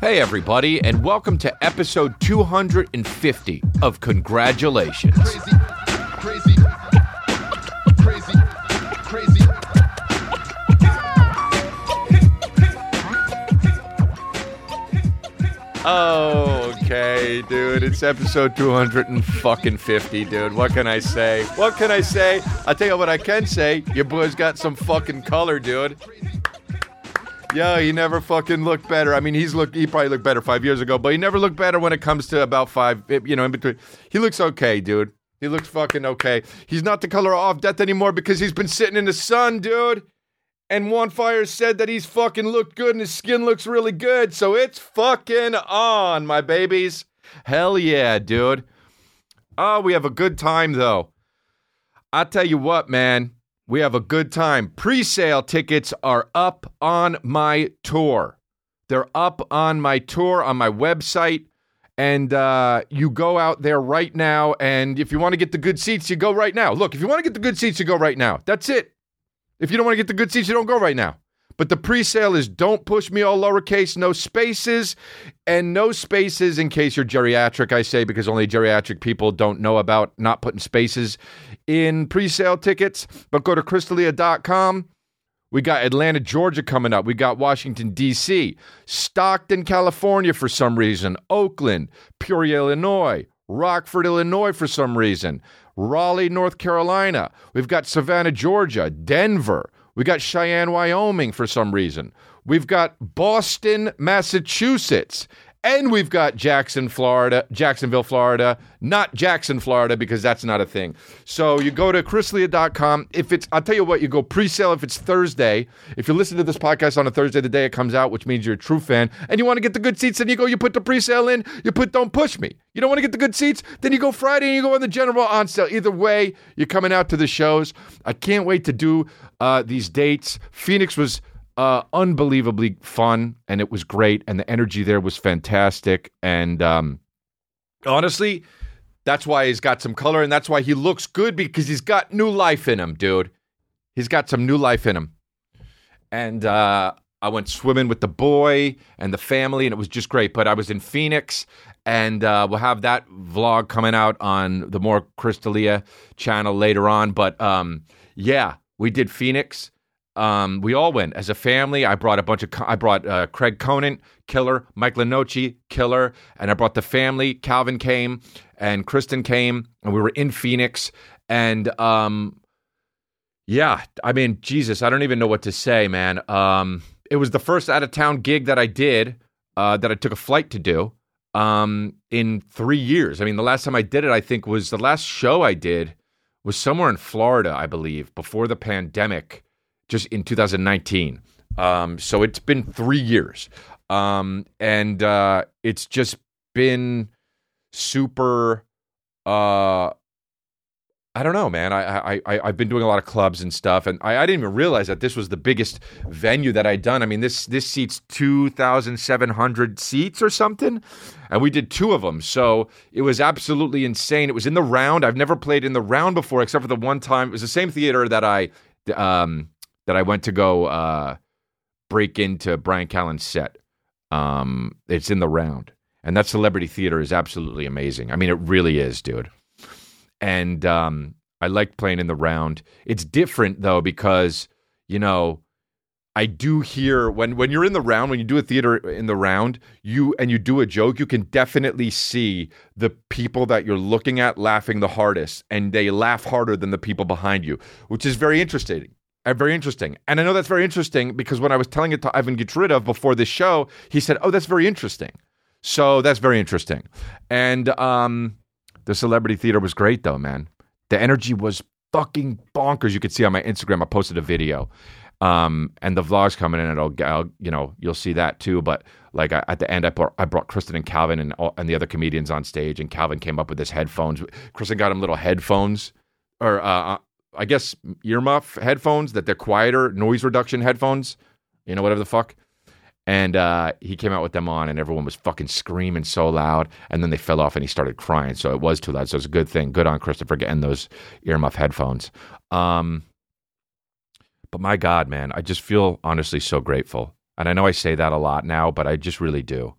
Hey, everybody, and welcome to episode 250 of Congratulations. crazy, crazy, crazy, crazy. Okay, dude, it's episode 250, dude. What can I say? What can I say? I'll tell you what I can say. Your boy's got some fucking color, dude. Yo, he never fucking looked better. I mean, he's looked. He probably looked better five years ago, but he never looked better when it comes to about five. Eh, you know, in between. He looks okay, dude. He looks fucking okay. He's not the color of death anymore because he's been sitting in the sun, dude. And Juan Fire said that he's fucking looked good and his skin looks really good. So it's fucking on, my babies. Hell yeah, dude. Oh, we have a good time though. I tell you what, man, we have a good time. Pre sale tickets are up on my tour. They're up on my tour on my website. And uh, you go out there right now. And if you want to get the good seats, you go right now. Look, if you want to get the good seats, you go right now. That's it. If you don't want to get the good seats, you don't go right now. But the pre sale is don't push me all lowercase, no spaces, and no spaces in case you're geriatric, I say, because only geriatric people don't know about not putting spaces in pre sale tickets. But go to chrisdelia.com. We got Atlanta, Georgia coming up. We got Washington, D.C., Stockton, California for some reason, Oakland, Peoria, Illinois, Rockford, Illinois for some reason, Raleigh, North Carolina. We've got Savannah, Georgia, Denver. We got Cheyenne, Wyoming for some reason. We've got Boston, Massachusetts. And we've got Jackson, Florida, Jacksonville, Florida, not Jackson, Florida, because that's not a thing. So you go to chrisdelia.com. If it's, I'll tell you what, you go pre-sale if it's Thursday. If you listen to this podcast on a Thursday, the day it comes out, which means you're a true fan, and you want to get the good seats, then you go, you put the pre-sale in, you put Don't Push Me. You don't want to get the good seats, then you go Friday and you go on the general on sale. Either way, you're coming out to the shows. I can't wait to do uh, these dates. Phoenix was uh, unbelievably fun and it was great and the energy there was fantastic and um, honestly that's why he's got some color and that's why he looks good because he's got new life in him dude he's got some new life in him and uh, i went swimming with the boy and the family and it was just great but i was in phoenix and uh, we'll have that vlog coming out on the more Chris D'Elia channel later on but um, yeah we did phoenix um, we all went as a family. I brought a bunch of. I brought uh, Craig Conant, killer. Mike Lenoci, killer, and I brought the family. Calvin came, and Kristen came, and we were in Phoenix. And um, yeah, I mean, Jesus, I don't even know what to say, man. Um, it was the first out of town gig that I did uh, that I took a flight to do um, in three years. I mean, the last time I did it, I think was the last show I did was somewhere in Florida, I believe, before the pandemic just in 2019. Um, so it's been three years. Um, and uh, it's just been super. Uh, I don't know, man. I, I, I, I've been doing a lot of clubs and stuff, and I, I didn't even realize that this was the biggest venue that I'd done. I mean, this this seats two thousand seven hundred seats or something, and we did two of them. So it was absolutely insane. It was in the round. I've never played in the round before, except for the one time. It was the same theater that I um, that I went to go uh, break into Bryan Callen's set. Um, it's in the round, and that celebrity theater is absolutely amazing. I mean, it really is, dude. And um, I like playing in the round. It's different though because you know I do hear when when you're in the round when you do a theater in the round you and you do a joke you can definitely see the people that you're looking at laughing the hardest and they laugh harder than the people behind you which is very interesting uh, very interesting. And I know that's very interesting because when I was telling it to Ivan Gitridov before this show, he said, Oh, that's very interesting. So that's very interesting. And um, the celebrity theater was great, though, man. The energy was fucking bonkers. You could see on my Instagram, I posted a video. Um, and the vlog's coming in, and I'll, I'll, you know, you'll see that too. But like I, at the end, I brought, I brought Kristen and Calvin and all, and the other comedians on stage, and Calvin came up with his headphones. Kristen got him little headphones, or uh, I guess earmuff headphones that they're quieter, noise reduction headphones. You know, whatever the fuck. And uh, he came out with them on, and everyone was fucking screaming so loud. And then they fell off, and he started crying. So it was too loud. So it was a good thing. Good on Christopher getting those earmuff headphones. Um, but my God, man, I just feel honestly so grateful. And I know I say that a lot now, but I just really do.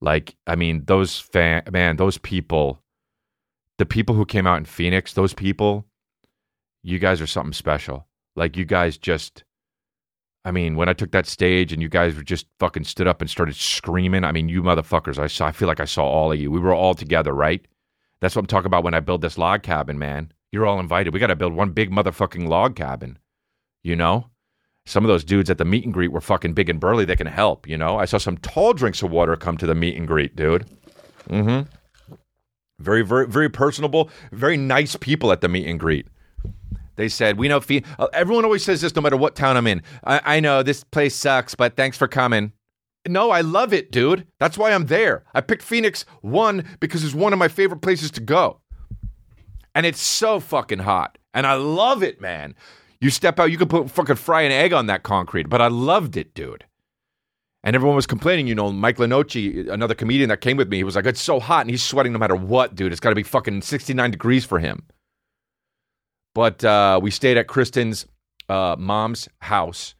Like, I mean, those fan, man, those people, the people who came out in Phoenix, those people, you guys are something special. Like, you guys just, I mean, when I took that stage and you guys were just fucking stood up and started screaming, I mean, you motherfuckers, I saw, I feel like I saw all of you. We were all together, right? That's what I'm talking about when I build this log cabin, man. You're all invited. We got to build one big motherfucking log cabin, you know? Some of those dudes at the meet and greet were fucking big and burly. They can help, you know? I saw some tall drinks of water come to the meet and greet, dude. Mm hmm. Very, very, very personable, very nice people at the meet and greet. They said, "We know." Phe- uh, everyone always says this, no matter what town I'm in. I, I know this place sucks, but thanks for coming. No, I love it, dude. That's why I'm there. I picked Phoenix one because it's one of my favorite places to go, and it's so fucking hot, and I love it, man. You step out, you can put fucking fry an egg on that concrete, but I loved it, dude. And everyone was complaining, you know, Mike Lenoci, another comedian that came with me, he was like, it's so hot and he's sweating no matter what, dude. It's got to be fucking 69 degrees for him. But uh, we stayed at Kristen's uh, mom's house,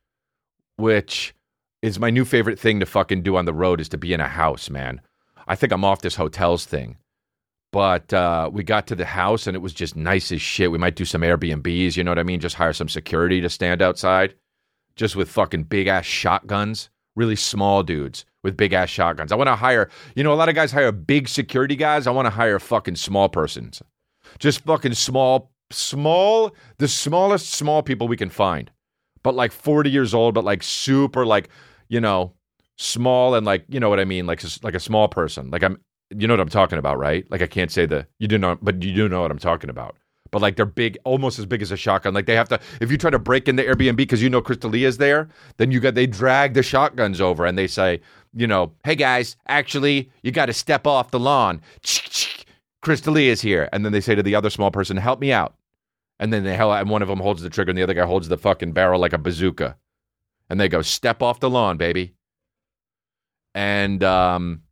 which is my new favorite thing to fucking do on the road is to be in a house, man. I think I'm off this hotels thing. But uh, we got to the house and it was just nice as shit. We might do some Airbnbs, you know what I mean? Just hire some security to stand outside, just with fucking big ass shotguns, really small dudes with big ass shotguns. I want to hire, you know, a lot of guys hire big security guys. I want to hire fucking small persons, just fucking small, small, the smallest small people we can find, but like 40 years old, but like super, like, you know, small and like, you know what I mean? Like, like a small person. Like I'm, you know what I'm talking about, right? Like I can't say the you do know, but you do know what I'm talking about. But like they're big, almost as big as a shotgun. Like they have to, if you try to break into the Airbnb because you know Chris D'Elia's there, then you got they drag the shotguns over and they say, you know, hey guys, actually you got to step off the lawn. Chris D'Elia's here, and then they say to the other small person, help me out. And then they hell, and one of them holds the trigger, and the other guy holds the fucking barrel like a bazooka, and they go, step off the lawn, baby. And um,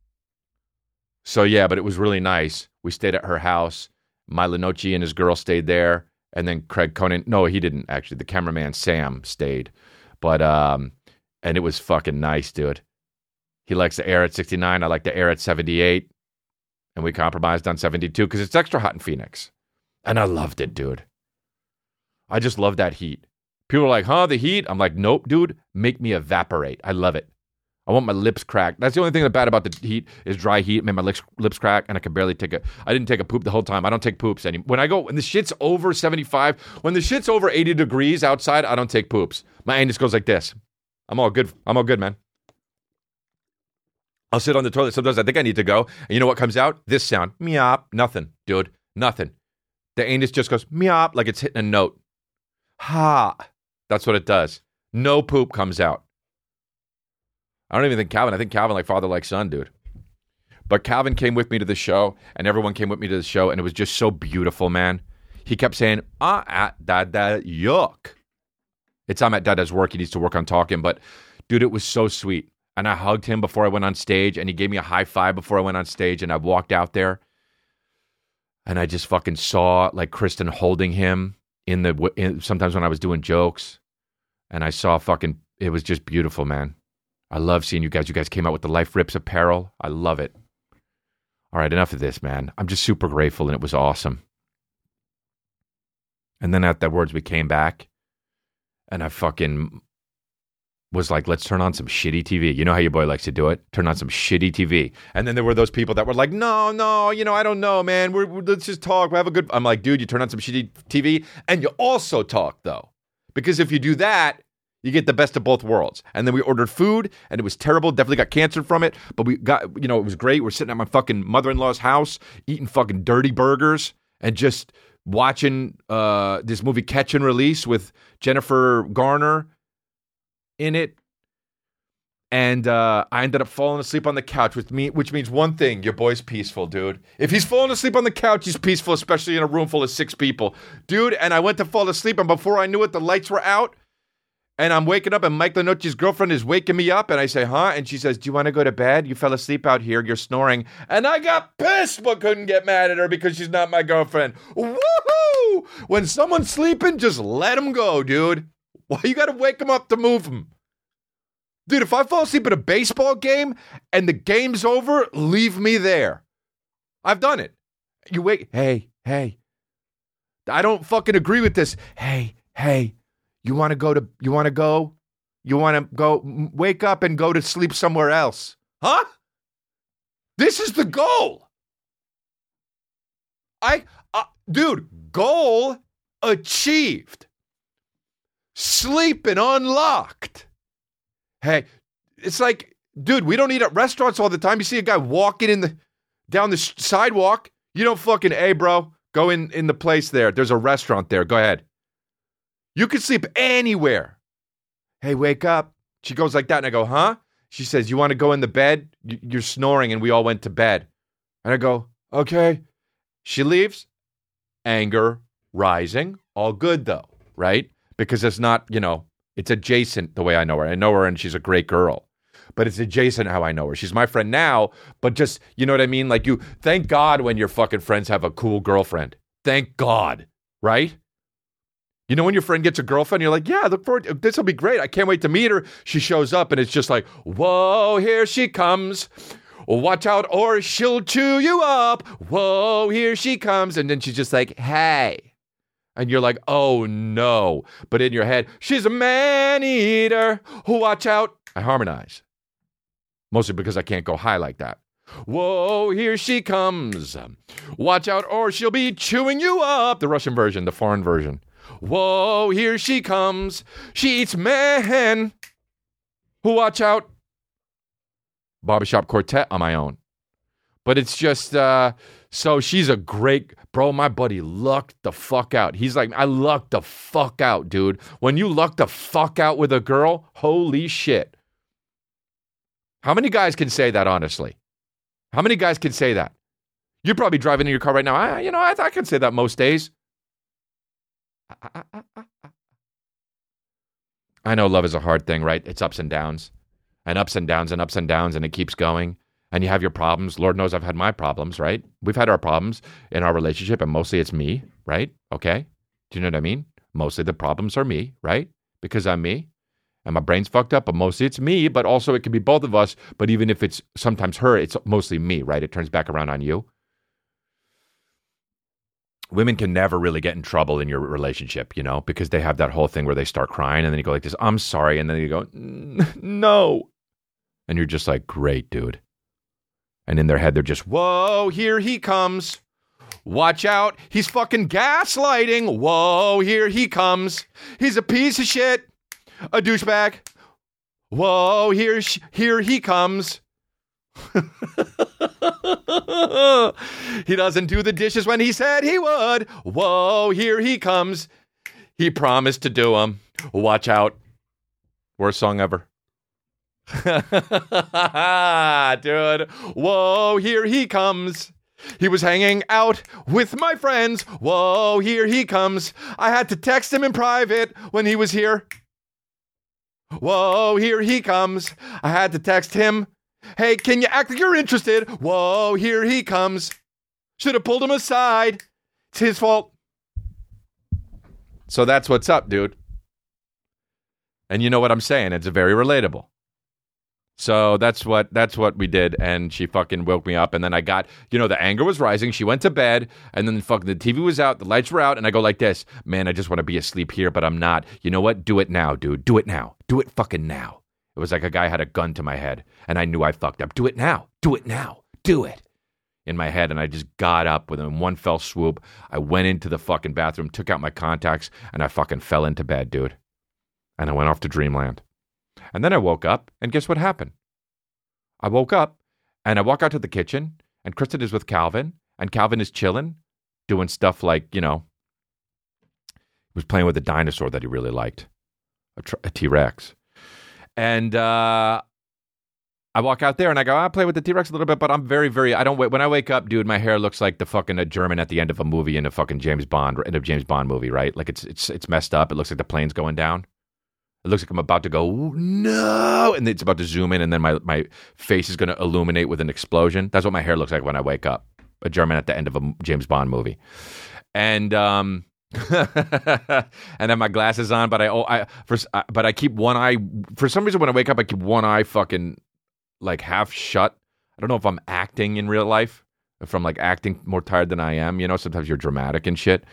so yeah, but it was really nice. We stayed at her house. My Lenoci and his girl stayed there, and then Craig Conant. No, he didn't actually. The cameraman Sam stayed, but um, and it was fucking nice, dude. He likes the air at 69. I like the air at 78, and we compromised on 72 because it's extra hot in Phoenix, and I loved it, dude. I just love that heat. People are like, "Huh, the heat?" I'm like, "Nope, dude. Make me evaporate. I love it." I want my lips cracked. That's the only thing that's bad about the heat is dry heat. Made my lips lips crack, and I could barely take a. I didn't take a poop the whole time. I don't take poops anymore. When I go, when the shit's over seventy five, when the shit's over eighty degrees outside, I don't take poops. My anus goes like this. I'm all good. I'm all good, man. I'll sit on the toilet. Sometimes I think I need to go, and you know what comes out? This sound. Meop. Nothing, dude. Nothing. The anus just goes meop like it's hitting a note. Ha. That's what it does. No poop comes out. I don't even think Calvin. I think Calvin like father like son, dude. But Calvin came with me to the show, and everyone came with me to the show, and it was just so beautiful, man. He kept saying, "Ah, at Dada, yuck." It's I'm at Dada's work. He needs to work on talking, but dude, it was so sweet. And I hugged him before I went on stage, and he gave me a high five before I went on stage, and I walked out there, and I just fucking saw like Kristen holding him in the in, sometimes when I was doing jokes, and I saw fucking it was just beautiful, man. I love seeing you guys. You guys came out with the Life Rips apparel. I love it. All right, enough of this, man. I'm just super grateful, and it was awesome. And then afterwards, we came back, and I fucking was like, let's turn on some shitty TV. You know how your boy likes to do it? Turn on some shitty TV. And then there were those people that were like, no, no, you know, I don't know, man. We're, we're, let's just talk. We have a good. I'm like, dude, you turn on some shitty TV, and you also talk though, because if you do that, you get the best of both worlds. And then we ordered food, and it was terrible. Definitely got cancer from it, but we got, you know, it was great. We're sitting at my fucking mother in law's house, eating fucking dirty burgers, and just watching uh, this movie Catch and Release with Jennifer Garner in it. And uh, I ended up falling asleep on the couch, with me- which means one thing your boy's peaceful, dude. If he's falling asleep on the couch, he's peaceful, especially in a room full of six people. Dude, and I went to fall asleep, and before I knew it, the lights were out. And I'm waking up, and Mike Lenoci's girlfriend is waking me up, and I say, "Huh?" And she says, "Do you want to go to bed? You fell asleep out here. You're snoring." And I got pissed, but couldn't get mad at her because she's not my girlfriend. Woohoo! When someone's sleeping, just let them go, dude. Why you gotta wake them up to move them? Dude, if I fall asleep at a baseball game and the game's over, leave me there. I've done it. You wait, hey, hey. I don't fucking agree with this. Hey, hey. You want to go to you want to go? You want to go wake up and go to sleep somewhere else. Huh? This is the goal. I uh, dude, goal achieved. Sleeping unlocked. Hey, it's like, dude, we don't eat at restaurants all the time. You see a guy walking in the down the s- sidewalk, you don't fucking, hey, bro, go in in the place there. There's a restaurant there. Go ahead. You can sleep anywhere. Hey, wake up. She goes like that, and I go, huh? She says, you want to go in the bed? You're snoring, and we all went to bed. And I go, okay. She leaves. Anger rising. All good though, right? Because it's not, you know, it's adjacent the way I know her. I know her and she's a great girl. But it's adjacent how I know her. She's my friend now, but just, you know what I mean? Like you, thank God when your fucking friends have a cool girlfriend. Thank God, right? You know when your friend gets a girlfriend, you're like, yeah, look forward. This will be great. I can't wait to meet her. She shows up, and it's just like, whoa, here she comes. Watch out, or she'll chew you up. Whoa, here she comes, and then she's just like, hey, and you're like, oh no. But in your head, she's a man eater. Who watch out. I harmonize, mostly because I can't go high like that. Whoa, here she comes. Watch out, or she'll be chewing you up. The Russian version, the foreign version. Whoa, here she comes. She eats men. Who watch out. Barbershop Quartet on my own. But it's just, uh, so she's a great, bro. My buddy lucked the fuck out. He's like, I lucked the fuck out, dude. When you luck the fuck out with a girl, holy shit. How many guys can say that, honestly? How many guys can say that? You're probably driving in your car right now. I, you know, I, I can say that most days. I know love is a hard thing, right? It's ups and downs, and ups and downs, and ups and downs, and it keeps going. And you have your problems. Lord knows I've had my problems, right? We've had our problems in our relationship, and mostly it's me, right? Okay. Do you know what I mean? Mostly the problems are me, right? Because I'm me. And my brain's fucked up, but mostly it's me, but also it can be both of us. But even if it's sometimes her, it's mostly me, right? It turns back around on you women can never really get in trouble in your relationship, you know, because they have that whole thing where they start crying and then you go like this, I'm sorry. And then you go, no. And you're just like, great, dude. And in their head, they're just, whoa, here he comes. Watch out. He's fucking gaslighting. Whoa, here he comes. He's a piece of shit. A douchebag. Whoa, here, sh- here he comes. he doesn't do the dishes when he said he would. Whoa, here he comes. He promised to do them. Watch out. Worst song ever. Dude. Whoa, here he comes. He was hanging out with my friends. Whoa, here he comes. I had to text him in private when he was here. Whoa, here he comes. I had to text him. Hey, can you act like you're interested? Whoa, here he comes. Should have pulled him aside. It's his fault. So that's what's up, dude. And you know what I'm saying? It's very relatable. So that's what that's what we did, and she fucking woke me up, and then I got, you know, the anger was rising. She went to bed, and then fucking the TV was out, the lights were out, and I go like this, man, I just want to be asleep here, but I'm not. You know what? Do it now, dude. Do it now. Do it fucking now. It was like a guy had a gun to my head, and I knew I fucked up. Do it now. Do it now. Do it. In my head, and I just got up with in one fell swoop. I went into the fucking bathroom, took out my contacts, and I fucking fell into bed, dude. And I went off to dreamland. And then I woke up, and guess what happened? I woke up, and I walk out to the kitchen, and Kristen is with Calvin, and Calvin is chilling, doing stuff like, you know, he was playing with a dinosaur that he really liked, a, T Rex. And uh, I walk out there and I go, I play with the T Rex a little bit, but I'm very, very. I don't wait. When I wake up, dude, my hair looks like the fucking a German at the end of a movie in a fucking James Bond, end of James Bond movie, right? Like it's it's it's messed up. It looks like the plane's going down. It looks like I'm about to go no, and it's about to zoom in, and then my my face is going to illuminate with an explosion. That's what my hair looks like when I wake up. A German at the end of a James Bond movie, and um, and then my glasses on, but I oh I for I- but I keep one eye for some reason when I wake up I keep one eye fucking like half shut. I don't know if I'm acting in real life, if I'm like acting more tired than I am. You know, sometimes you're dramatic and shit.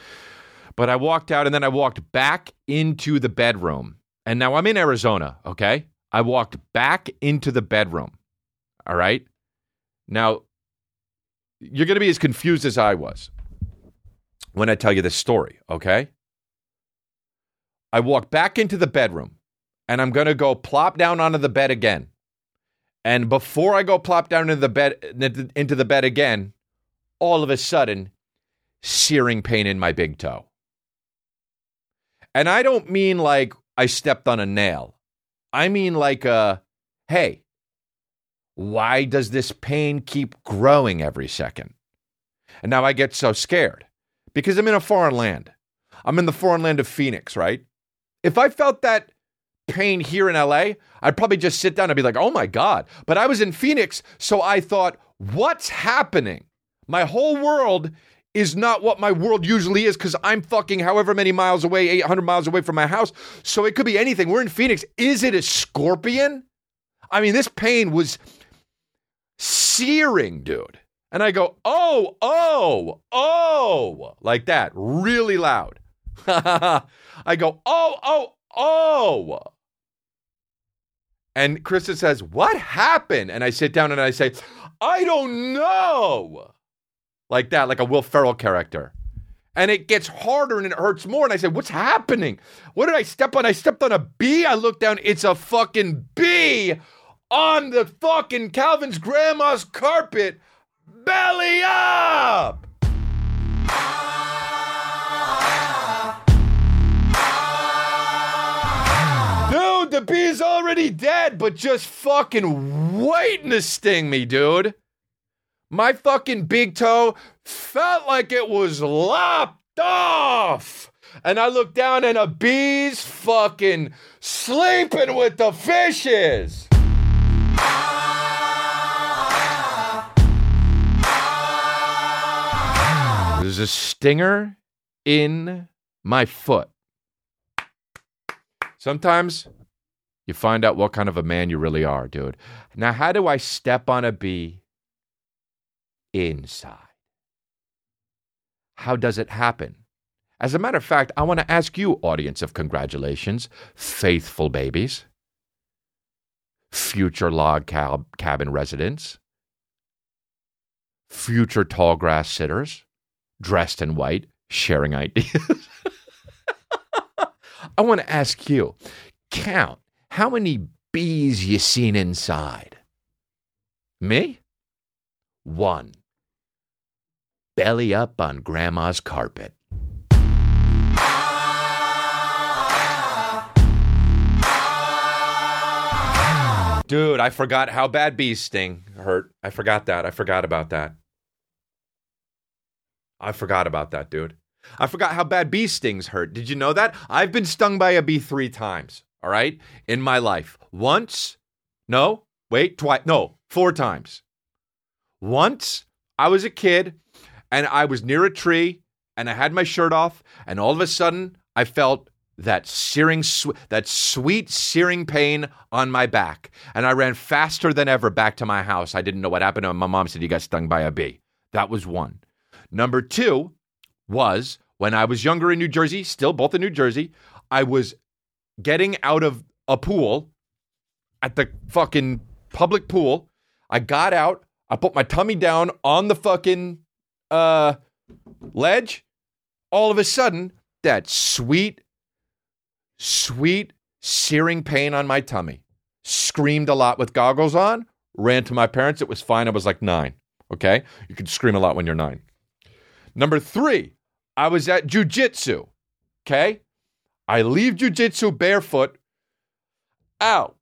But I walked out and then I walked back into the bedroom. And now I'm in Arizona, okay? I walked back into the bedroom. All right? Now, you're going to be as confused as I was when I tell you this story, okay? I walk back into the bedroom and I'm going to go plop down onto the bed again. And before I go plop down into the bed into the bed again, all of a sudden, searing pain in my big toe. And I don't mean like I stepped on a nail. I mean like uh hey, why does this pain keep growing every second? And now I get so scared because I'm in a foreign land. I'm in the foreign land of Phoenix, right? If I felt that pain here in LA, I'd probably just sit down and be like, oh my God. But I was in Phoenix, so I thought, what's happening? My whole world is not what my world usually is because I'm fucking however many miles away, 800 miles away from my house. So it could be anything. We're in Phoenix. Is it a scorpion? I mean, this pain was searing, dude. And I go, oh, oh, oh, like that, really loud. I go, oh, oh, oh. And Krista says, What happened? And I sit down and I say, I don't know. Like that, like a Will Ferrell character. And it gets harder and it hurts more. And I said, What's happening? What did I step on? I stepped on a bee. I look down. It's a fucking bee on the fucking Calvin's grandma's carpet. Belly up! Dude, the bee's already dead, but just fucking waiting to sting me, dude. My fucking big toe felt like it was lopped off. And I look down and a bee's fucking sleeping with the fishes. There's a stinger in my foot. Sometimes you find out what kind of a man you really are, dude. Now, how do I step on a bee inside? How does it happen? As a matter of fact, I want to ask you, audience of congratulations, faithful babies, future log cab- cabin residents, future tall grass sitters, dressed in white, sharing ideas. I want to ask you, count how many bees you seen inside? Me? One. Belly up on grandma's carpet. Dude, I forgot how bad bees sting hurt. I forgot that. I forgot about that. I forgot about that, dude. I forgot how bad bee stings hurt. Did you know that? I've been stung by a bee three times, all right, in my life. Once, no, wait, twice, no, four times. Once, I was a kid and I was near a tree and I had my shirt off, and all of a sudden, I felt that searing, sw- that sweet searing pain on my back, and I ran faster than ever back to my house. I didn't know what happened, and my mom said, "You got stung by a bee." That was one. Number two was when I was younger in New Jersey, still both in New Jersey. I was getting out of a pool at the fucking public pool. I got out. I put my tummy down on the fucking uh, ledge. All of a sudden, that sweet, sweet, searing pain on my tummy. Screamed a lot with goggles on. Ran to my parents. It was fine. I was like nine. Okay. You can scream a lot when you're nine. Number three, I was at jujitsu. Okay. I leave jujitsu barefoot. Ow.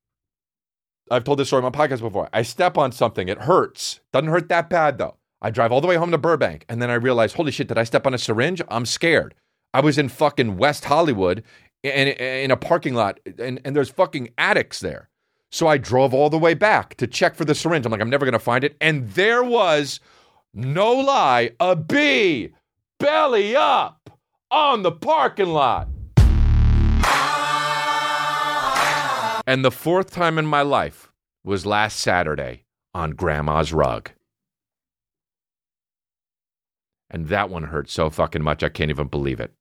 I've told this story on my podcast before. I step on something, it hurts. Doesn't hurt that bad though. I drive all the way home to Burbank, and then I realize, holy shit, did I step on a syringe? I'm scared. I was in fucking West Hollywood in, in a parking lot, and, and there's fucking addicts there. So I drove all the way back to check for the syringe. I'm like, I'm never gonna find it. And there was, no lie, a bee belly up on the parking lot. And the fourth time in my life was last Saturday on Grandma's rug. And that one hurt so fucking much, I can't even believe it.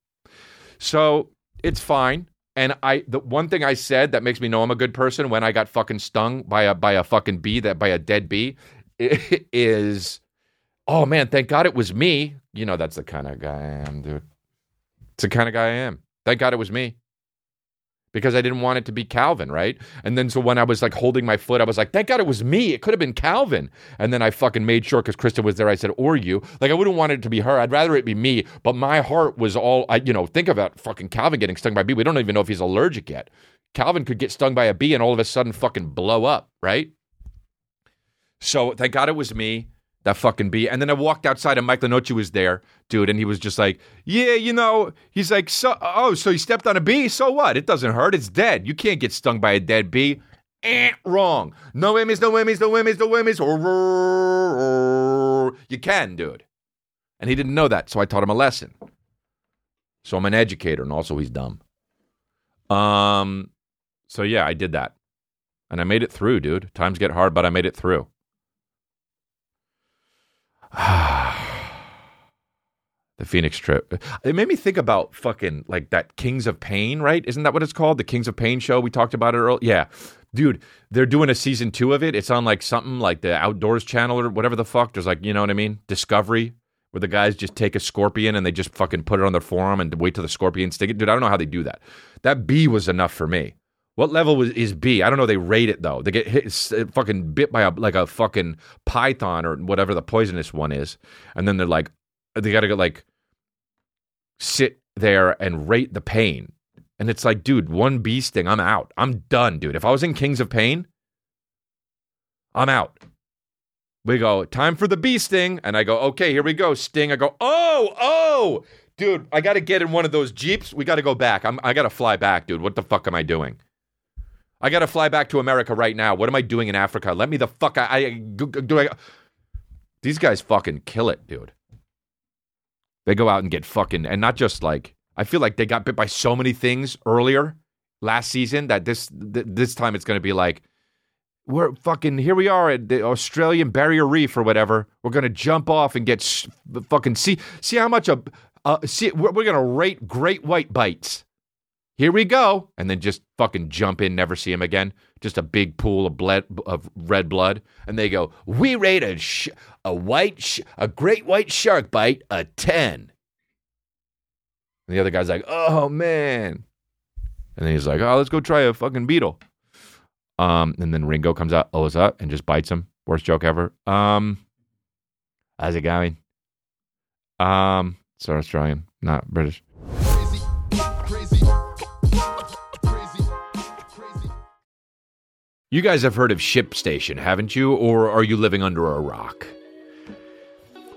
So it's fine. And I, the one thing I said that makes me know I'm a good person when I got fucking stung by a by a fucking bee that by a dead bee is, oh man, thank God it was me. You know that's the kind of guy I am, dude. It's the kind of guy I am. Thank God it was me because I didn't want it to be Calvin, right? And then so when I was like holding my foot, I was like, thank God it was me. It could have been Calvin. And then I fucking made sure because Krista was there. I said, or you. Like I wouldn't want it to be her. I'd rather it be me. But my heart was all, I, you know, think about fucking Calvin getting stung by a bee. We don't even know if he's allergic yet. Calvin could get stung by a bee and all of a sudden fucking blow up, right? So thank God it was me that fucking bee. And then I walked outside and Mike Lenoci was there, dude, and he was just like, Yeah, you know, he's like, So oh, so you stepped on a bee? So what? It doesn't hurt. It's dead. You can't get stung by a dead bee. Eh, wrong. No Emmys, no Emmys, no Emmys, no Emmys. You can, dude. And he didn't know that, so I taught him a lesson. So I'm an educator, and also he's dumb. Um, so yeah, I did that. And I made it through, dude. Times get hard, but I made it through. the Phoenix trip. It made me think about fucking like that Kings of Pain, right? Isn't that what it's called? The Kings of Pain show. We talked about it earlier. Yeah. Dude, they're doing a season two of it. It's on like something like the Outdoors channel or whatever the fuck. There's like, you know what I mean? Discovery, where the guys just take a scorpion and they just fucking put it on their forearm and wait till the scorpion sting it. Dude, I don't know how they do that. That bee was enough for me. What level was, is B? I don't know. They rate it though. They get hit, uh, fucking bit by a like a fucking python or whatever the poisonous one is, and then they're like, they got to go like sit there and rate the pain. And it's like, dude, one bee sting, I'm out. I'm done, dude. If I was in Kings of Pain, I'm out. We go, time for the bee sting. And I go, okay, here we go. Sting. I go, oh, oh, dude, I got to get in one of those Jeeps. We got to go back. I'm, I got to fly back, dude. What the fuck am I doing? I got to fly back to America right now. What am I doing in Africa? Let me the fuck. I, I do. I, these guys fucking kill it, dude. They go out and get fucking, and not just like I feel like they got bit by so many things earlier last season that this th- this time it's going to be like we're fucking here we are at the Australian Barrier Reef or whatever. We're going to jump off and get sh- fucking see see how much a uh, see we're, we're going to rate great white bites. Here we go, and then just fucking jump in, never see him again. Just a big pool of blood of red blood, and they go, "We rate a sh- a white sh- a great white shark bite a 10. And the other guy's like, "Oh man," and then he's like, "Oh, let's go try a fucking beetle." Um, and then Ringo comes out, O's up, and just bites him. Worst joke ever. Um, how's it going? Um, Australian, not British. You guys have heard of ShipStation, haven't you? Or are you living under a rock?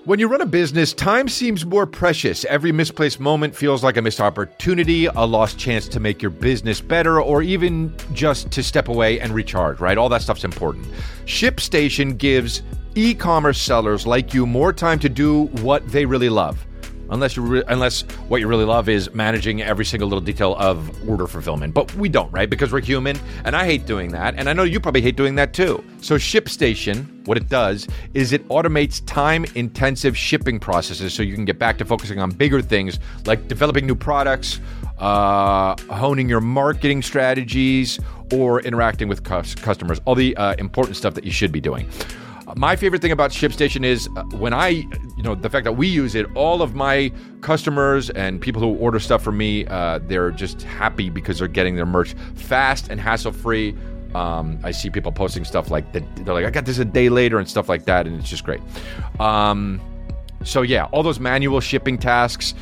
When you run a business, time seems more precious. Every misplaced moment feels like a missed opportunity, a lost chance to make your business better, or even just to step away and recharge, right? All that stuff's important. ShipStation gives e commerce sellers like you more time to do what they really love. Unless you re- unless what you really love is managing every single little detail of order fulfillment, but we don't, right? Because we're human, and I hate doing that, and I know you probably hate doing that too. So ShipStation, what it does is it automates time-intensive shipping processes, so you can get back to focusing on bigger things like developing new products, uh, honing your marketing strategies, or interacting with cus- customers. All the uh, important stuff that you should be doing. My favorite thing about ShipStation is uh, when I, you know, the fact that we use it, all of my customers and people who order stuff from me, uh, they're just happy because they're getting their merch fast and hassle free. Um, I see people posting stuff like that. They're like, I got this a day later and stuff like that, and it's just great. Um, so yeah, all those manual shipping tasks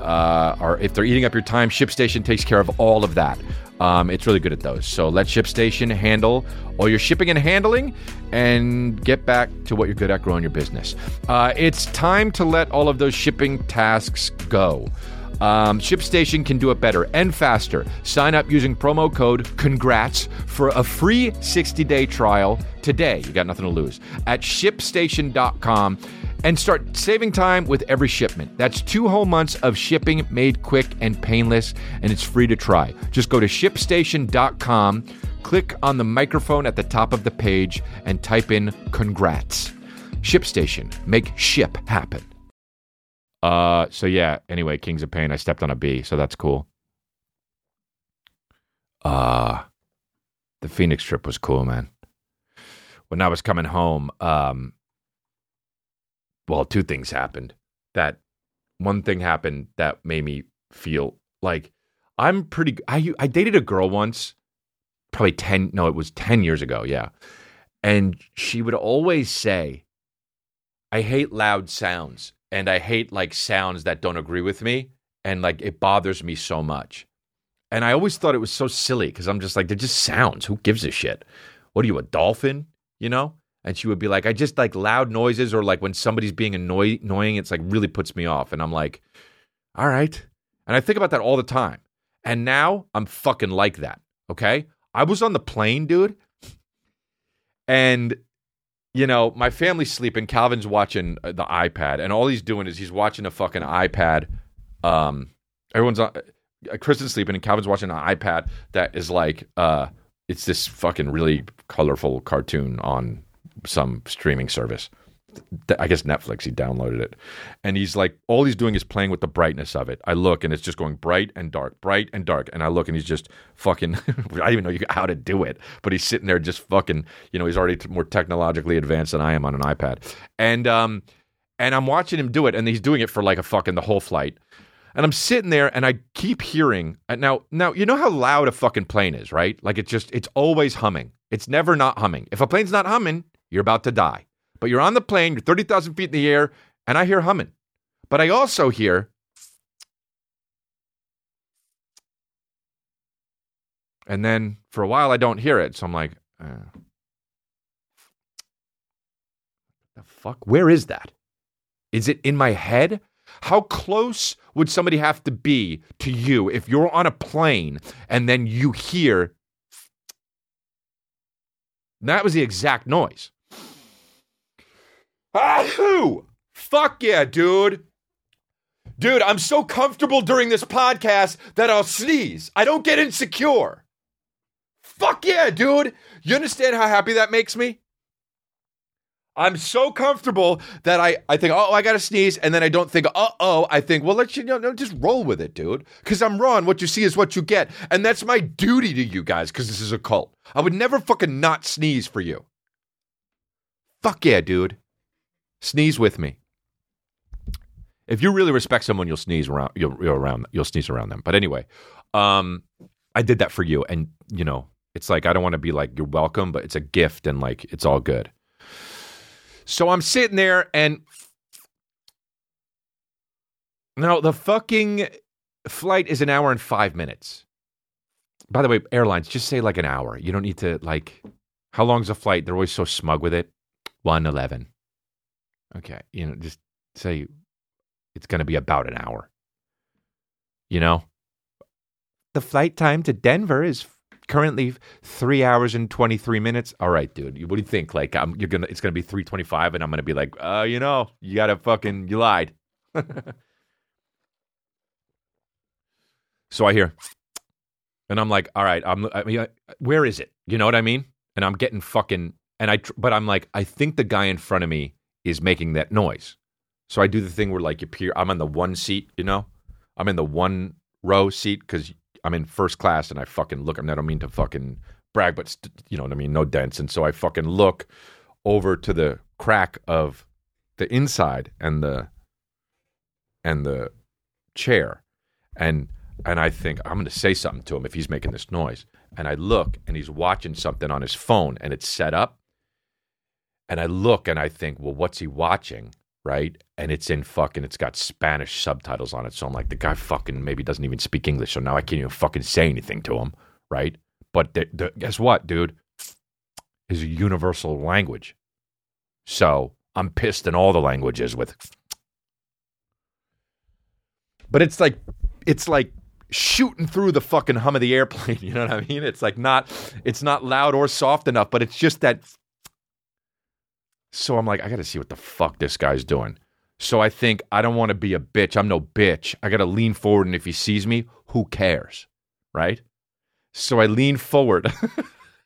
uh, are if they're eating up your time, ShipStation takes care of all of that. Um, it's really good at those. So let ShipStation handle all your shipping and handling and get back to what you're good at growing your business. Uh, it's time to let all of those shipping tasks go. Um, ShipStation can do it better and faster. Sign up using promo code CONGRATS for a free 60 day trial today. You got nothing to lose. At shipstation.com and start saving time with every shipment. That's two whole months of shipping made quick and painless, and it's free to try. Just go to shipstation.com, click on the microphone at the top of the page, and type in congrats. ShipStation, make ship happen. Uh, so yeah. Anyway, Kings of Pain. I stepped on a bee, so that's cool. Uh the Phoenix trip was cool, man. When I was coming home, um, well, two things happened. That one thing happened that made me feel like I'm pretty. I I dated a girl once, probably ten. No, it was ten years ago. Yeah, and she would always say, "I hate loud sounds." and I hate like sounds that don't agree with me, and like it bothers me so much. And I always thought it was so silly because I'm just like, they're just sounds. Who gives a shit? What are you, a dolphin? You know? And she would be like, I just like loud noises or like when somebody's being annoy- annoying, it's like really puts me off. And I'm like, all right. And I think about that all the time. And now I'm fucking like that. Okay. I was on the plane, dude. And you know, my family's sleeping. Calvin's watching uh, the iPad, and all he's doing is he's watching a fucking iPad. Um, everyone's on. Uh, Kristen's sleeping, and Calvin's watching an iPad that is like, uh, it's this fucking really colorful cartoon on some streaming service. I guess Netflix. He downloaded it, and he's like, all he's doing is playing with the brightness of it. I look, and it's just going bright and dark, bright and dark, and I look, and he's just fucking. I didn't even know how to do it, but he's sitting there just fucking. You know, he's already more technologically advanced than I am on an iPad, and um, and I'm watching him do it, and he's doing it for like a fucking the whole flight. And I'm sitting there and I keep hearing and now now you know how loud a fucking plane is, right? Like it's just it's always humming. It's never not humming. If a plane's not humming, you're about to die. But you're on the plane, you're 30,000 feet in the air, and I hear humming. But I also hear and then for a while I don't hear it. So I'm like, uh, the fuck? Where is that? Is it in my head? How close would somebody have to be to you if you're on a plane and then you hear that was the exact noise. Ahoo! Fuck yeah, dude. Dude, I'm so comfortable during this podcast that I'll sneeze. I don't get insecure. Fuck yeah, dude. You understand how happy that makes me? I'm so comfortable that I, I think, oh, I got to sneeze. And then I don't think, uh oh. I think, well, let's, you know, no, just roll with it, dude. Because I'm Ron. What you see is what you get. And that's my duty to you guys because this is a cult. I would never fucking not sneeze for you. Fuck yeah, dude. Sneeze with me. If you really respect someone, you'll sneeze around. You'll, you'll around. You'll sneeze around them. But anyway, um, I did that for you, and you know, it's like I don't want to be like you're welcome, but it's a gift, and like it's all good. So I'm sitting there, and now the fucking flight is an hour and five minutes. By the way, airlines just say like an hour. You don't need to like. How long's a flight? They're always so smug with it. One eleven. Okay, you know, just say it's going to be about an hour. You know, the flight time to Denver is currently three hours and twenty three minutes. All right, dude. What do you think? Like, I'm you're gonna it's gonna be three twenty five, and I'm gonna be like, uh, you know, you gotta fucking you lied. so I hear, and I'm like, all right, I'm. I mean, where is it? You know what I mean? And I'm getting fucking, and I, tr- but I'm like, I think the guy in front of me is making that noise. So I do the thing where like you peer. I'm on the one seat, you know, I'm in the one row seat because I'm in first class and I fucking look. I, mean, I don't mean to fucking brag, but st- you know what I mean. No dents, and so I fucking look over to the crack of the inside and the and the chair, and and I think I'm going to say something to him if he's making this noise. And I look and he's watching something on his phone and it's set up. And I look and I think, well, what's he watching? Right. And it's in fucking, it's got Spanish subtitles on it. So I'm like, the guy fucking maybe doesn't even speak English. So now I can't even fucking say anything to him. right? But the, the, guess what, dude? Is a universal language. So I'm pissed in all the languages with. But it's like, it's like shooting through the fucking hum of the airplane. You know what I mean? It's like not, it's not loud or soft enough, but it's just that. So I'm like, I got to see what the fuck this guy's doing. So I think I don't want to be a bitch. I'm no bitch. I got to lean forward, and if he sees me, who cares, right? So I lean forward,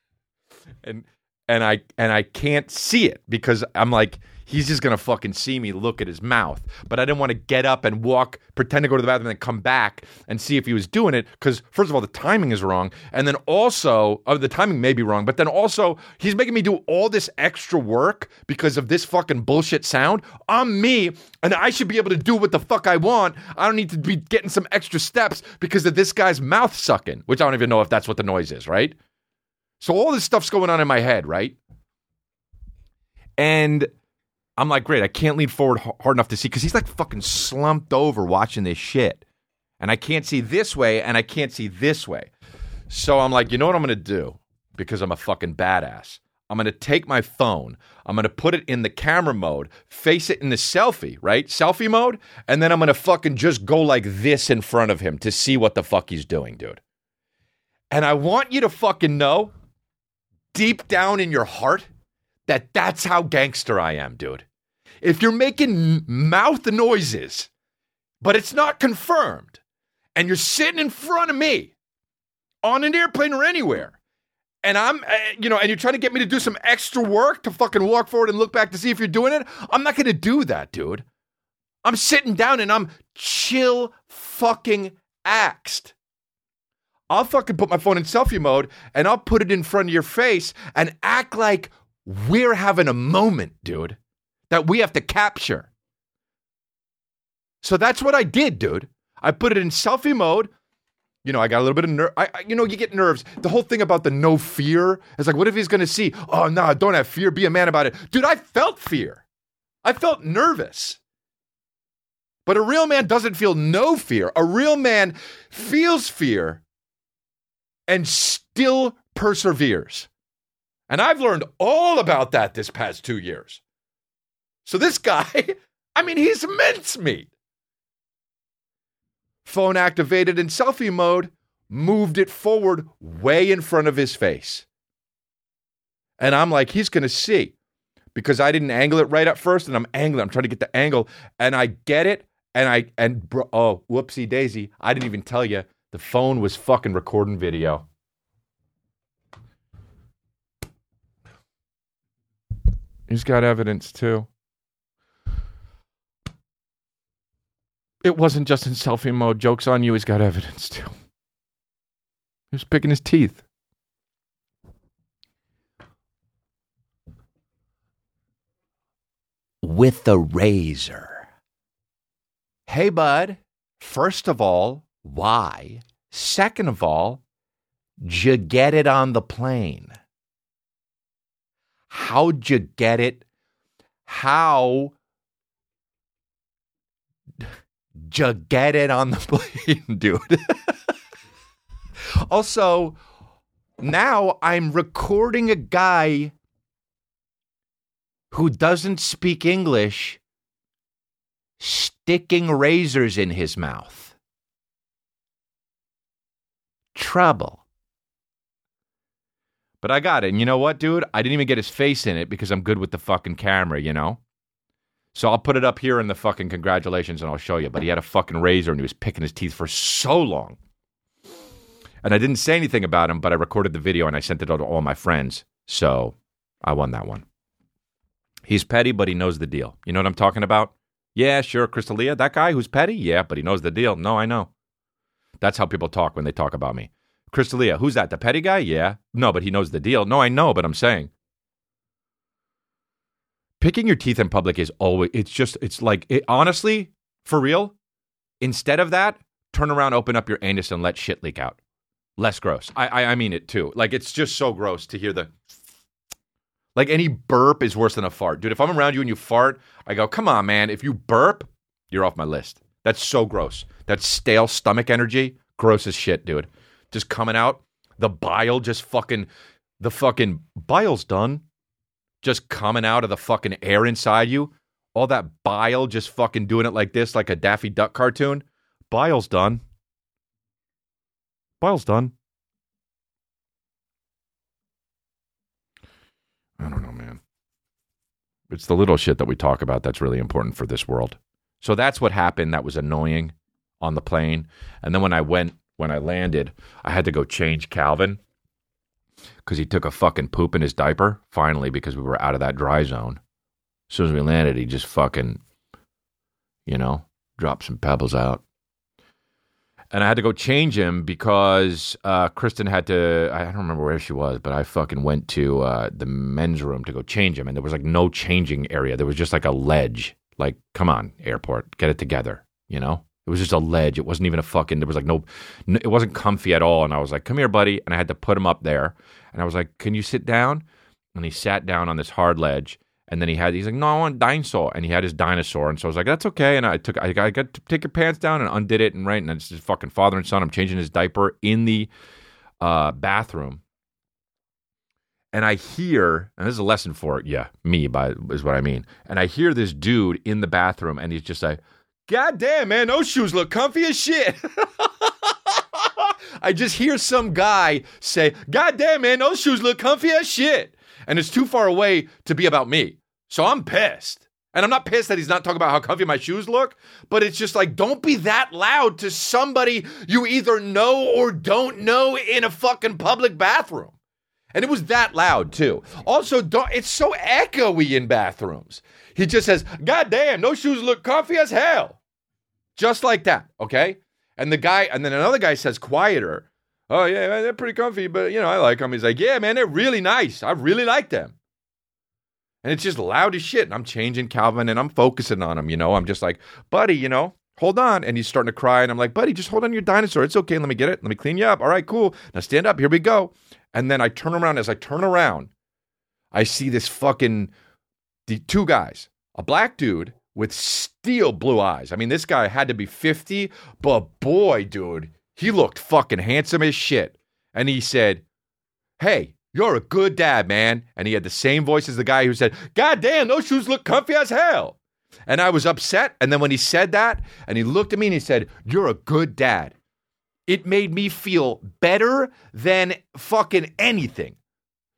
and and I and I can't see it because I'm like he's just gonna fucking see me look at his mouth. But I didn't want to get up and walk, pretend to go to the bathroom, and then come back and see if he was doing it because first of all the timing is wrong, and then also oh, the timing may be wrong, but then also he's making me do all this extra work because of this fucking bullshit sound. I'm me, and I should be able to do what the fuck I want. I don't need to be getting some extra steps because of this guy's mouth sucking, which I don't even know if that's what the noise is, right? So all this stuff's going on in my head, right? And I'm like, great, I can't lean forward hard enough to see because he's like fucking slumped over watching this shit. And I can't see this way and I can't see this way. So I'm like, you know what I'm going to do? Because I'm a fucking badass. I'm going to take my phone, I'm going to put it in the camera mode, face it in the selfie, right? Selfie mode. And then I'm going to fucking just go like this in front of him to see what the fuck he's doing, dude. And I want you to fucking know deep down in your heart that that's how gangster I am, dude. If you're making mouth noises, but it's not confirmed, and you're sitting in front of me on an airplane or anywhere, and I'm, uh, you know, and you're trying to get me to do some extra work to fucking walk forward and look back to see if you're doing it, I'm not to do that, dude. I'm sitting down and I'm chill fucking axed. I'll fucking put my phone in selfie mode and I'll put it in front of your face and act like we're having a moment, dude, that we have to capture. So that's what I did, dude. I put it in selfie mode. You know, I got a little bit of nerve. I, I- you know, you get nerves. The whole thing about the no fear is like, what if he's going to see? Oh no, don't have fear. Be a man about it, dude. I felt fear. I felt nervous. But a real man doesn't feel no fear. A real man feels fear and still perseveres. And I've learned all about that this past two years. So this guy, I mean, he's mincemeat. Phone activated in selfie mode, moved it forward way in front of his face. And I'm like, he's going to see because I didn't angle it right at first, and I'm angling. I'm trying to get the angle, and I get it, and I and bro, oh, whoopsie daisy! I didn't even tell you the phone was fucking recording video. He's got evidence too. It wasn't just in selfie mode. Joke's on you. He's got evidence too. He was picking his teeth. With the razor. Hey, bud. First of all, why? Second of all, you get it on the plane? How'd you get it? How you get it on the plane, dude? also, now I'm recording a guy who doesn't speak English sticking razors in his mouth. Trouble. But I got it. And you know what, dude? I didn't even get his face in it because I'm good with the fucking camera, you know? So I'll put it up here in the fucking congratulations and I'll show you. But he had a fucking razor and he was picking his teeth for so long. And I didn't say anything about him, but I recorded the video and I sent it out to all my friends. So I won that one. He's petty, but he knows the deal. You know what I'm talking about? Yeah, sure, Chris D'Elia. That guy who's petty? Yeah, but he knows the deal. No, I know. That's how people talk when they talk about me. Chris D'Elia, who's that? The petty guy? Yeah. No, but he knows the deal. No, I know, but I'm saying. Picking your teeth in public is always, it's just, it's like, it, honestly, for real, instead of that, turn around, open up your anus, and let shit leak out. Less gross. I, I, I mean it too. Like, it's just so gross to hear the, like, any burp is worse than a fart. Dude, if I'm around you and you fart, I go, come on, man. If you burp, you're off my list. That's so gross. That stale stomach energy, gross as shit, dude. Just coming out. The bile just fucking, the fucking bile's done. Just coming out of the fucking air inside you. All that bile just fucking doing it like this, like a Daffy Duck cartoon. Bile's done. Bile's done. I don't know, man. It's the little shit that we talk about that's really important for this world. So that's what happened. That was annoying on the plane. And then when I went, when I landed, I had to go change Calvin because he took a fucking poop in his diaper finally because we were out of that dry zone. As soon as we landed, he just fucking, you know, dropped some pebbles out. And I had to go change him because uh, Kristen had to. I don't remember where she was, but I fucking went to uh, the men's room to go change him, and there was like no changing area. There was just like a ledge. Like, come on, airport, get it together. You know, it was just a ledge. It wasn't even a fucking. There was like no. n- It wasn't comfy at all. And I was like, "Come here, buddy," and I had to put him up there. And I was like, "Can you sit down?" And he sat down on this hard ledge. And then he had, he's like, no, I want dinosaur. And he had his dinosaur. And so I was like, that's okay. And I took, I, I got to take your pants down and undid it. And right. And it's just fucking father and son. I'm changing his diaper in the uh, bathroom. And I hear, and this is a lesson for yeah, me by is what I mean. And I hear this dude in the bathroom, and he's just like, "God damn, man, those shoes look comfy as shit." I just hear some guy say, "God damn, man, those shoes look comfy as shit," and it's too far away to be about me. So I'm pissed. And I'm not pissed that he's not talking about how comfy my shoes look, but it's just like, don't be that loud to somebody you either know or don't know in a fucking public bathroom. And it was that loud too. Also, it's so echoey in bathrooms. He just says, God damn, those shoes look comfy as hell. Just like that, okay? And the guy, and then another guy says quieter, Oh, yeah, man, they're pretty comfy, but you know, I like them. He's like, Yeah, man, they're really nice. I really like them. And it's just loud as shit. And I'm changing Calvin and I'm focusing on him, you know. I'm just like, buddy, you know, hold on. And he's starting to cry. And I'm like, buddy, just hold on your dinosaur. It's okay. Let me get it. Let me clean you up. All right, cool. Now stand up. Here we go. And then I turn around. As I turn around, I see this fucking the two guys, a black dude with steel blue eyes. I mean, this guy had to be 50, but boy, dude, he looked fucking handsome as shit. And he said, Hey, you're a good dad, man. And he had the same voice as the guy who said, God damn, those shoes look comfy as hell. And I was upset. And then when he said that, and he looked at me and he said, You're a good dad, it made me feel better than fucking anything.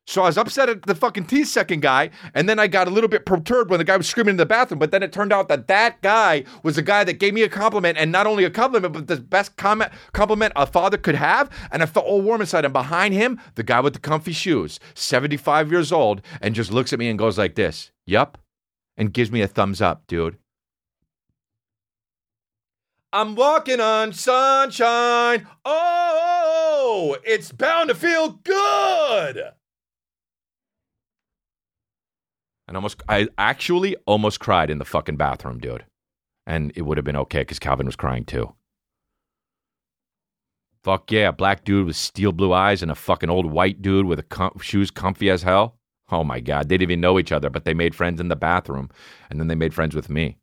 So I was upset at the fucking T second guy, and then I got a little bit perturbed when the guy was screaming in the bathroom. But then it turned out that that guy was the guy that gave me a compliment, and not only a compliment, but the best comment compliment a father could have. And I felt all warm inside. And behind him, the guy with the comfy shoes, seventy five years old, and just looks at me and goes like this, "Yup," and gives me a thumbs up, dude. I'm walking on sunshine. Oh, it's bound to feel good. And almost, I actually almost cried in the fucking bathroom, dude. And it would have been okay because Calvin was crying too. Fuck yeah, black dude with steel blue eyes and a fucking old white dude with com- shoes comfy as hell. Oh my god, they didn't even know each other, but they made friends in the bathroom, and then they made friends with me.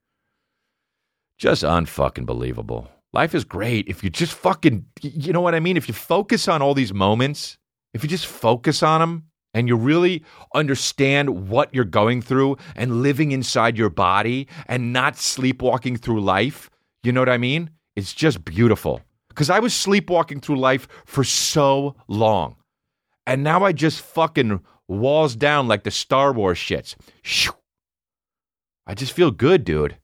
Just unfucking believable. Life is great if you just fucking, you know what I mean? If you focus on all these moments, if you just focus on them and you really understand what you're going through and living inside your body and not sleepwalking through life, you know what I mean? It's just beautiful. Because I was sleepwalking through life for so long. And now I just fucking walls down like the Star Wars shits. Shoo. I just feel good, dude.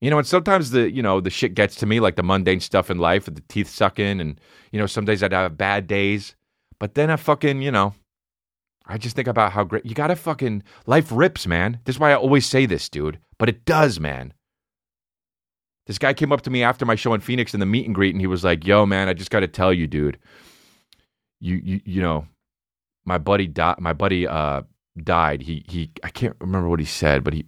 You know, and sometimes the you know the shit gets to me, like the mundane stuff in life, the teeth sucking, and you know some days I'd have bad days, but then I fucking you know, I just think about how great you gotta fucking life rips, man. This is why I always say this, dude, but it does, man. This guy came up to me after my show in Phoenix in the meet and greet, and he was like, "Yo, man, I just got to tell you, dude. You, you, you know, my buddy died. My buddy uh, died. He, he. I can't remember what he said, but he.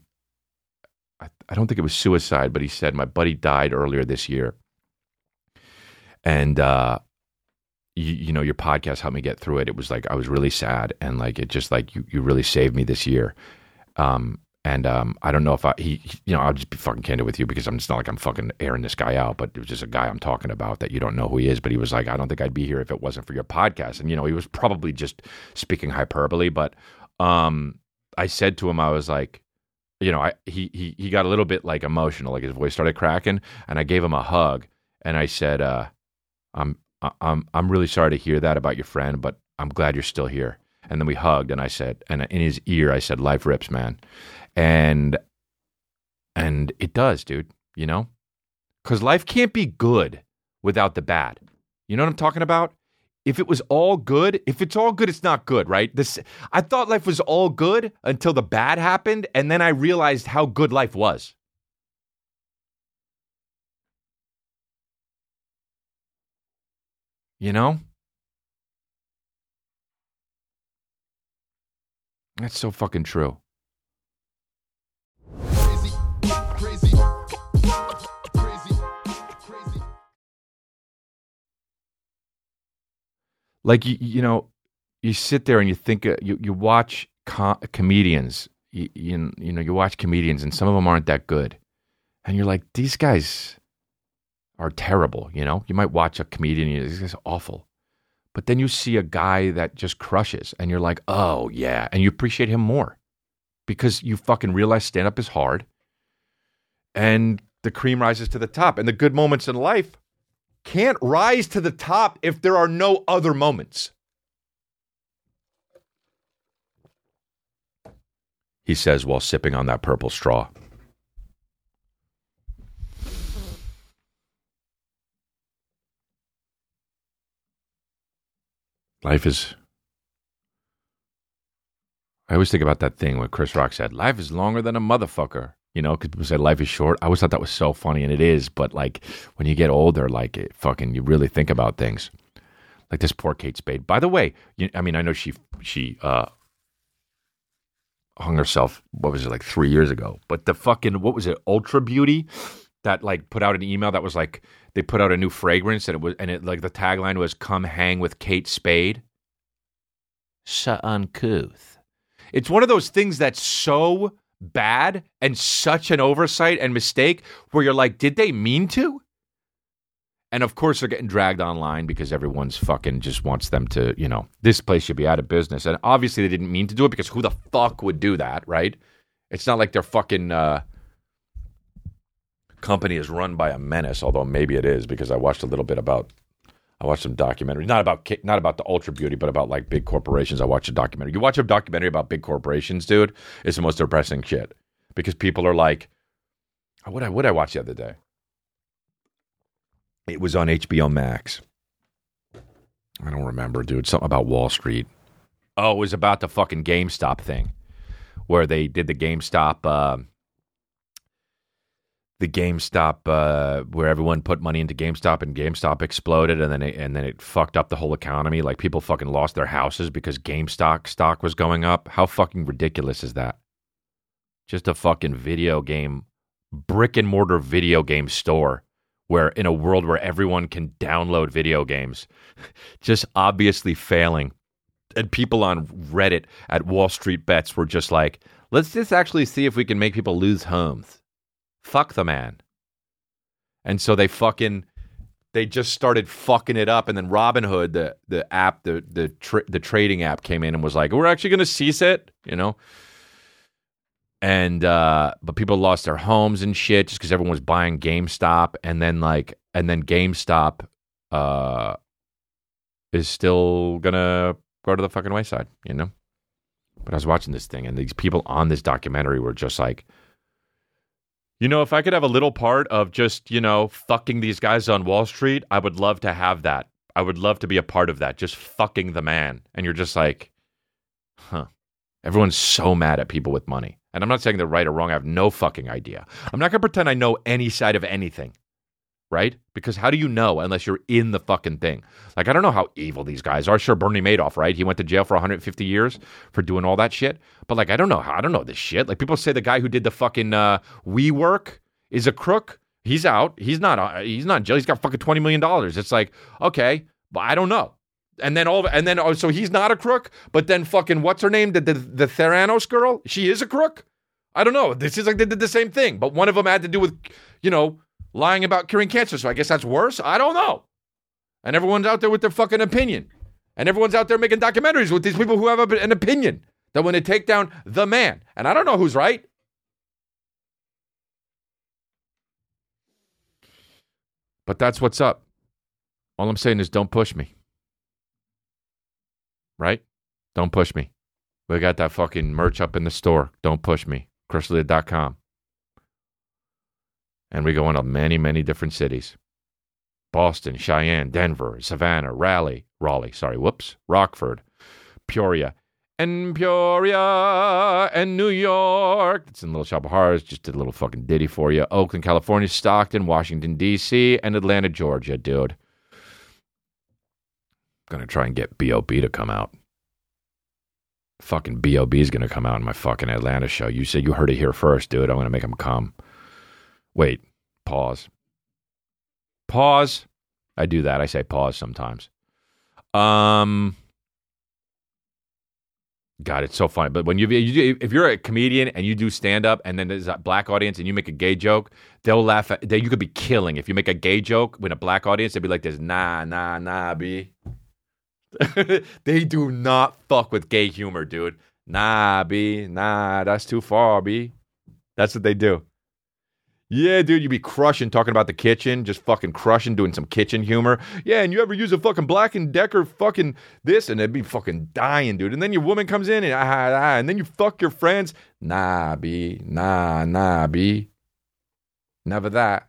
I, I don't think it was suicide, but he said my buddy died earlier this year, and uh, you, you know, your podcast helped me get through it. It was like I was really sad, and like it just like you, you really saved me this year. Um, And um, I don't know if I he, you know I'll just be fucking candid with you because I'm it's not like I'm fucking airing this guy out, but it was just a guy I'm talking about that you don't know who he is. But he was like, I don't think I'd be here if it wasn't for your podcast. And you know he was probably just speaking hyperbole, but um, I said to him, I was like, you know, I he he he got a little bit like emotional, like his voice started cracking, and I gave him a hug, and I said, uh, I'm I'm I'm really sorry to hear that about your friend, but I'm glad you're still here. And then we hugged, and I said, and in his ear, I said, "Life rips, man," and and it does, dude. You know, because life can't be good without the bad. You know what I'm talking about? If it was all good, if it's all good, it's not good, right? This I thought life was all good until the bad happened, and then I realized how good life was. You know? That's so fucking true. Like you, you know you sit there and you think uh, you, you watch co- comedians you, you, you know you watch comedians and some of them aren't that good. And you're like these guys are terrible you know? You might watch a comedian and you're, this guy's awful. But then you see a guy that just crushes and you're like oh yeah and you appreciate him more because you fucking realize stand up is hard and the cream rises to the top and the good moments in life can't rise to the top if there are no other moments. He says while sipping on that purple straw. Life is. I always think about that thing when Chris Rock said, Life is longer than a motherfucker. You know, because people say life is short. I always thought that was so funny, and it is. But like when you get older, like it fucking, you really think about things. Like this poor Kate Spade. By the way, you, I mean, I know she she uh, hung herself. What was it like three years ago? But the fucking what was it? Ulta Beauty that like put out an email that was like they put out a new fragrance and it was and it like the tagline was "Come hang with Kate Spade." So uncouth. It's one of those things that's so bad and such an oversight and mistake where you're like, did they mean to? And of course, they're getting dragged online because everyone's fucking just wants them to, you know, this place should be out of business. And obviously, they didn't mean to do it because who the fuck would do that, right? It's not like their fucking uh, company is run by a menace, although maybe it is because I watched a little bit about. I watched some documentaries, not about not about the ulta beauty, but about like big corporations. I watched a documentary. You watch a documentary about big corporations, dude. It's the most depressing shit because people are like, what I what I watched the other day. It was on HBO Max. I don't remember, dude. Something about Wall Street. Oh, it was about the fucking GameStop thing, where they did the GameStop, uh, the GameStop, uh, where everyone put money into GameStop and GameStop exploded, and then it, and then it fucked up the whole economy. Like people fucking lost their houses because GameStop stock was going up. How fucking ridiculous is that? Just a fucking video game, brick and mortar video game store where in a world where everyone can download video games, just obviously failing. And people on Reddit at Wall Street Bets were just like, let's just actually see if we can make people lose homes. Fuck the man. And so they fucking they just started fucking it up and then Robinhood the the app the the the trading app came in and was like, "We're actually going to cease it," you know? and uh but people lost their homes and shit just because everyone was buying GameStop and then like and then GameStop uh is still gonna go to the fucking wayside, you know? But I was watching this thing and these people on this documentary were just like you know, if I could have a little part of just, you know, fucking these guys on Wall Street, I would love to have that. I would love to be a part of that, just fucking the man. And you're just like, huh. Everyone's so mad at people with money. And I'm not saying they're right or wrong. I have no fucking idea. I'm not going to pretend I know any side of anything, right? Because how do you know unless you're in the fucking thing? Like, I don't know how evil these guys are. Sure, Bernie Madoff, right? He went to jail for 150 years for doing all that shit. But, like, I don't know how. I don't know this shit. Like, people say the guy who did the fucking uh, WeWork is a crook. He's out. He's not. Uh, he's not in jail. He's got fucking twenty million dollars. It's like okay, but I don't know and then all and then oh, so he's not a crook, but then fucking what's her name? The the, the Theranos girl, she is a crook. I don't know. This is like they did the same thing, but one of them had to do with, you know, lying about curing cancer. So I guess that's worse. I don't know. And everyone's out there with their fucking opinion. And everyone's out there making documentaries with these people who have an opinion that when they take down the man, and I don't know who's right. But that's what's up. All I'm saying is don't push me. Right? Don't push me. We got that fucking merch up in the store. Don't push me. chrisdelia.com. And we go into many, many different cities. Boston, Cheyenne, Denver, Savannah, Raleigh, Raleigh, sorry, whoops, Rockford, Peoria, and Peoria, and New York. It's in Little Shop of Horrors. Just did a little fucking ditty for you. Oakland, California, Stockton, Washington, D.C., and Atlanta, Georgia, dude. Gonna try and get B.O.B. to come out. Fucking B.O.B. is gonna come out in my fucking Atlanta show. You said you heard it here first, dude. I'm gonna make him come. Wait, pause. Pause. I do that. I say pause sometimes. Um, God, it's so funny. But when you, you if you're a comedian and you do stand up, and then there's a black audience and you make a gay joke, they'll laugh. At, they, you could be killing if you make a gay joke with a black audience. They'd be like, "This nah, nah, nah, b." they do not fuck with gay humor, dude. Nah, b, nah, that's too far, b. That's what they do. Yeah, dude, you'd be crushing talking about the kitchen, just fucking crushing, doing some kitchen humor. Yeah, and you ever use a fucking Black and Decker fucking this, and they'd be fucking dying, dude. And then your woman comes in and ah, ah, ah, and then you fuck your friends. Nah, b, nah, nah, b. Never that.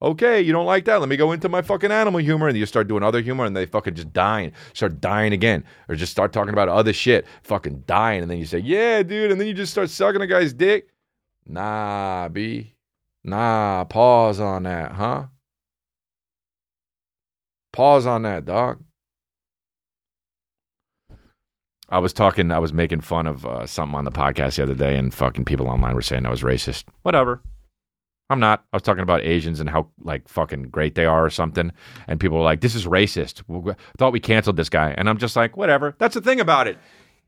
Okay, you don't like that. Let me go into my fucking animal humor, and you start doing other humor, and they fucking just dying, start dying again, or just start talking about other shit, fucking dying, and then you say, yeah, dude, and then you just start sucking a guy's dick. Nah, b. Nah, pause on that, huh? Pause on that, dog. I was talking, I was making fun of uh, something on the podcast the other day, and fucking people online were saying I was racist. Whatever. I'm not. I was talking about Asians and how like fucking great they are or something, and people were like, "This is racist." Thought we canceled this guy, and I'm just like, whatever. That's the thing about it.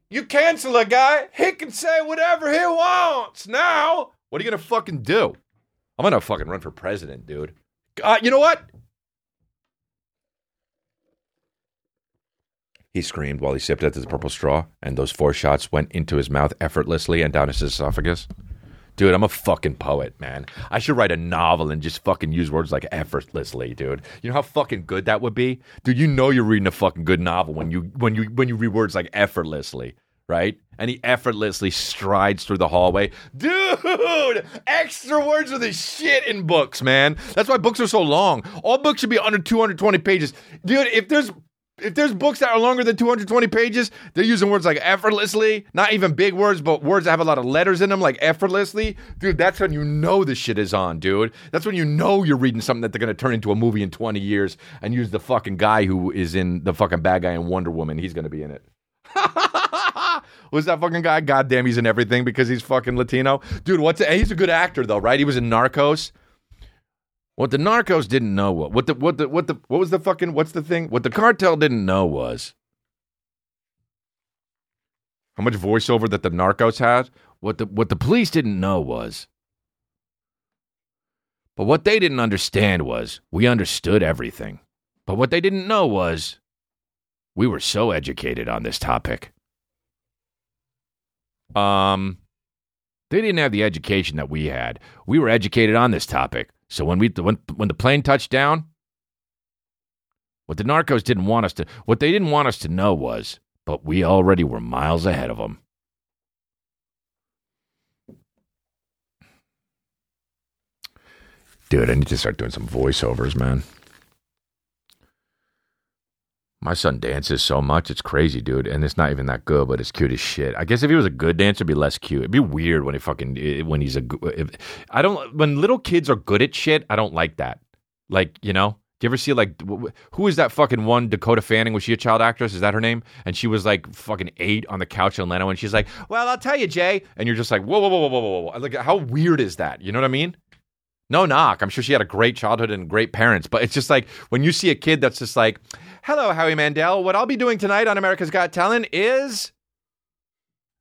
You cancel a guy, he can say whatever he wants. Now, what are you gonna fucking do? I'm gonna fucking run for president, dude. Uh, you know what? He screamed while he sipped at the purple straw, and those four shots went into his mouth effortlessly and down his esophagus. Dude, I'm a fucking poet, man. I should write a novel and just fucking use words like effortlessly, dude. You know how fucking good that would be? Dude, you know you're reading a fucking good novel when you when you when you read words like effortlessly, right? And he effortlessly strides through the hallway. Dude, extra words are the shit in books, man. That's why books are so long. All books should be under 220 pages. Dude, if there's if there's books that are longer than 220 pages, they're using words like effortlessly, not even big words, but words that have a lot of letters in them, like effortlessly. Dude, that's when you know the shit is on, dude. That's when you know you're reading something that they're gonna turn into a movie in 20 years and use the fucking guy who is in the fucking bad guy in Wonder Woman. He's gonna be in it. Was that fucking guy? Goddamn, he's in everything because he's fucking Latino. Dude, what's a, he's a good actor though, right? He was in Narcos. What the Narcos didn't know what what the what the what the what was the fucking what's the thing? What the cartel didn't know was how much voiceover that the Narcos had. What the what the police didn't know was but what they didn't understand was we understood everything. But what they didn't know was we were so educated on this topic. Um they didn't have the education that we had. We were educated on this topic. So when we when when the plane touched down, what the narcos didn't want us to what they didn't want us to know was, but we already were miles ahead of them. Dude, I need to start doing some voiceovers, man. My son dances so much, it's crazy, dude. And it's not even that good, but it's cute as shit. I guess if he was a good dancer, it'd be less cute. It'd be weird when he fucking when he's a. If, I don't when little kids are good at shit. I don't like that. Like you know, do you ever see like wh- wh- who is that fucking one Dakota Fanning? Was she a child actress? Is that her name? And she was like fucking eight on the couch in Atlanta, and she's like, "Well, I'll tell you, Jay," and you're just like, "Whoa, whoa, whoa, whoa, whoa, whoa!" Like, how weird is that? You know what I mean? No knock. I'm sure she had a great childhood and great parents, but it's just like when you see a kid that's just like, "Hello, Howie Mandel. What I'll be doing tonight on America's Got Talent is."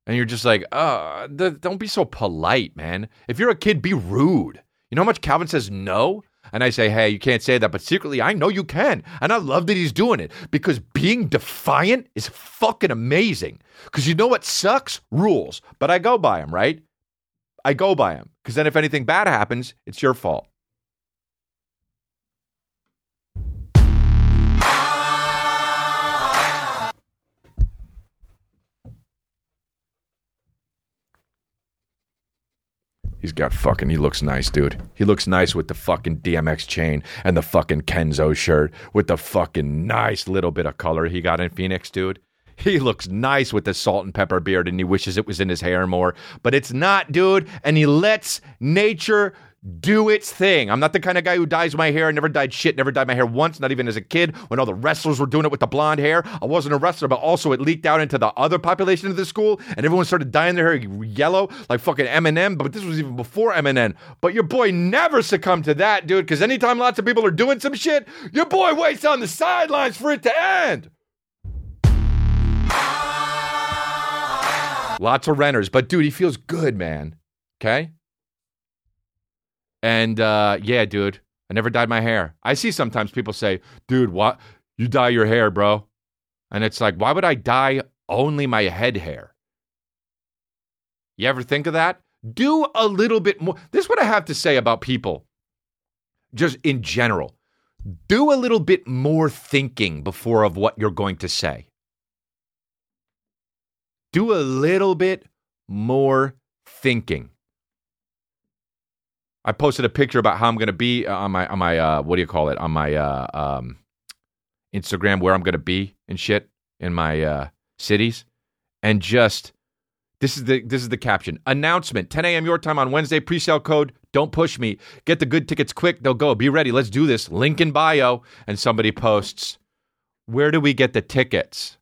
And you're just like, uh, th- don't be so polite, man. If you're a kid, be rude. You know how much Calvin says no? And I say, hey, you can't say that, but secretly I know you can. And I love that he's doing it because being defiant is fucking amazing. Because you know what sucks? Rules. But I go by them, right? I go by them. Because then if anything bad happens, it's your fault. He's got fucking, he looks nice, dude. He looks nice with the fucking DMX chain and the fucking Kenzo shirt with the fucking nice little bit of color he got in Phoenix, dude. He looks nice with the salt and pepper beard and he wishes it was in his hair more, but it's not, dude. And he lets nature do its thing. I'm not the kind of guy who dyes my hair. I never dyed shit, never dyed my hair once, not even as a kid when all the wrestlers were doing it with the blonde hair. I wasn't a wrestler, but also it leaked out into the other population of the school and everyone started dyeing their hair yellow like fucking Eminem. But this was even before Eminem. But your boy never succumbed to that, dude, because anytime lots of people are doing some shit, your boy waits on the sidelines for it to end. Lots of renters, but dude, he feels good, man. Okay? And uh, yeah, dude, I never dyed my hair. I see sometimes people say, dude, what? You dye your hair, bro. And it's like, why would I dye only my head hair? You ever think of that? Do a little bit more. This is what I have to say about people, just in general. Do a little bit more thinking before of what you're going to say. Do a little bit more thinking. I posted a picture about how I'm going to be on my on my uh, what do you call it? On my uh, um, Instagram where I'm going to be and shit in my uh, cities, and just this is the this is the caption. Announcement 10 a.m. your time on Wednesday. Pre-sale code don't push me. Get the good tickets quick they'll go. Be ready let's do this. Link in bio. And somebody posts where do we get the tickets?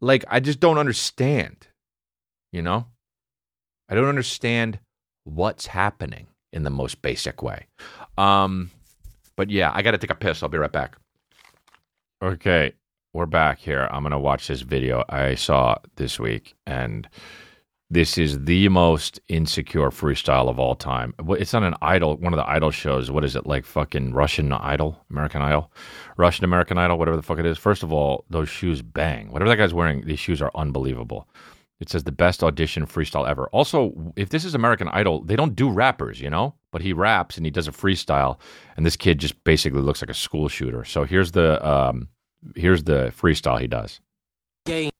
Like I just don't understand you know I don't understand what's happening in the most basic way. Um, but yeah, I got to take a piss. I'll be right back. Okay, we're back here. I'm going to watch this video I saw this week, and this is the most insecure freestyle of all time. It's on an idol, one of the idol shows. What is it like? Fucking Russian Idol, American Idol, Russian American Idol, whatever the fuck it is. First of all, those shoes bang. Whatever that guy's wearing, these shoes are unbelievable. It says the best audition freestyle ever. Also, if this is American Idol, they don't do rappers, you know? But he raps and he does a freestyle, and this kid just basically looks like a school shooter. So here's the um, here's the freestyle he does. game.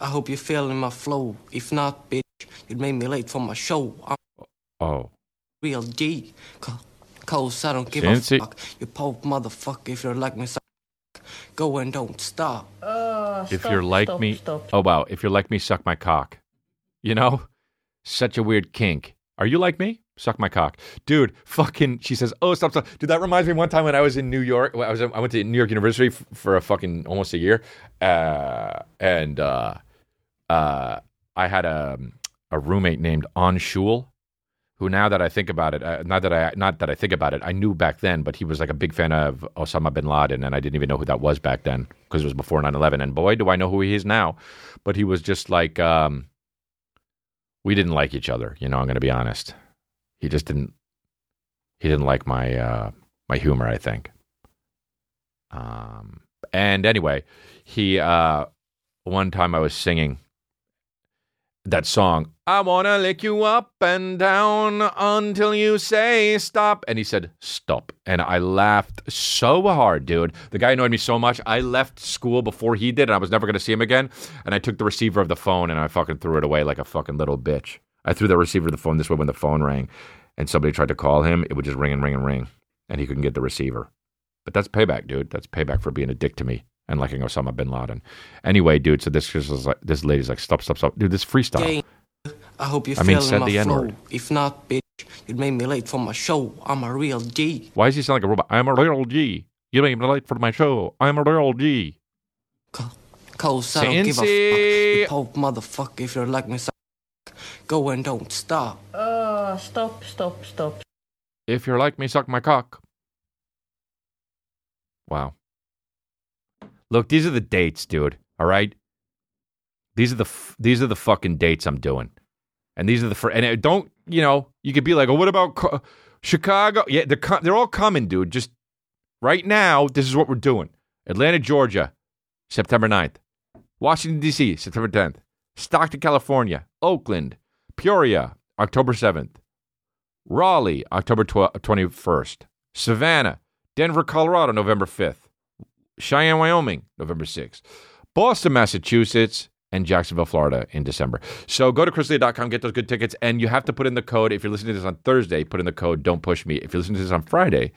I hope you're feeling my flow. If not, bitch, you'd make me late for my show. I'm Oh, real G. Cause I don't give Fancy. a fuck. You pope motherfucker if you're like me. so- Go and don't stop. if you're like me, oh wow, if you're like me, suck my cock. You know, such a weird kink. Are you like me? Suck my cock, dude. Fucking. She says, "Oh, stop, stop." Dude, that reminds me one time when I was in New York. I was I went to New York University f- for a fucking almost a year, uh, and uh, uh, I had a a roommate named On Shul, who now that I think about it, uh, not that I not that I think about it, I knew back then, but he was like a big fan of Osama bin Laden, and I didn't even know who that was back then because it was before 9-11. And boy, do I know who he is now. But he was just like, um, we didn't like each other. You know, I'm going to be honest. He just didn't. He didn't like my uh, my humor. I think. Um, and anyway, he uh, one time I was singing that song, I wanna lick you up and down until you say stop. And he said, stop. And I laughed so hard, dude. The guy annoyed me so much. I left school before he did, and I was never gonna see him again. And I took the receiver of the phone and I fucking threw it away like a fucking little bitch. I threw the receiver of the phone this way when the phone rang and somebody tried to call him, it would just ring and ring and ring. And he couldn't get the receiver. But that's payback, dude. That's payback for being a dick to me and liking Osama bin Laden. Anyway, dude, so this is like this lady's like, stop, stop, stop. Dude, this freestyle. Game. I hope you're I mean, feeling said my the flow. N-word. If not, bitch, you'd make me late for my show. I'm a real G. Why does he sound like a robot? I'm a real G. You make me late for my show. I'm a real G. Co- Cause I don't give a fuck. Cincy. You pope motherfucker if you're like me. so- Go and don't stop. Uh, stop, stop, stop. If you're like me, suck my cock. Wow. Look, these are the dates, dude. All right. These are the f- these are the fucking dates I'm doing, and these are the fir- and it, don't you know? You could be like, oh, what about Co- Chicago? Yeah, they're co- they're all coming, dude. Just right now, this is what we're doing: Atlanta, Georgia, September 9th. Washington D.C., September 10th. Stockton, California. Oakland, Peoria, October 7th. Raleigh, October 12- 21st. Savannah, Denver, Colorado, November 5th. Cheyenne, Wyoming, November 6th. Boston, Massachusetts, and Jacksonville, Florida in December. So go to chrisdelia.com, get those good tickets, and you have to put in the code. If you're listening to this on Thursday, put in the code Don't Push Me. If you're listening to this on Friday,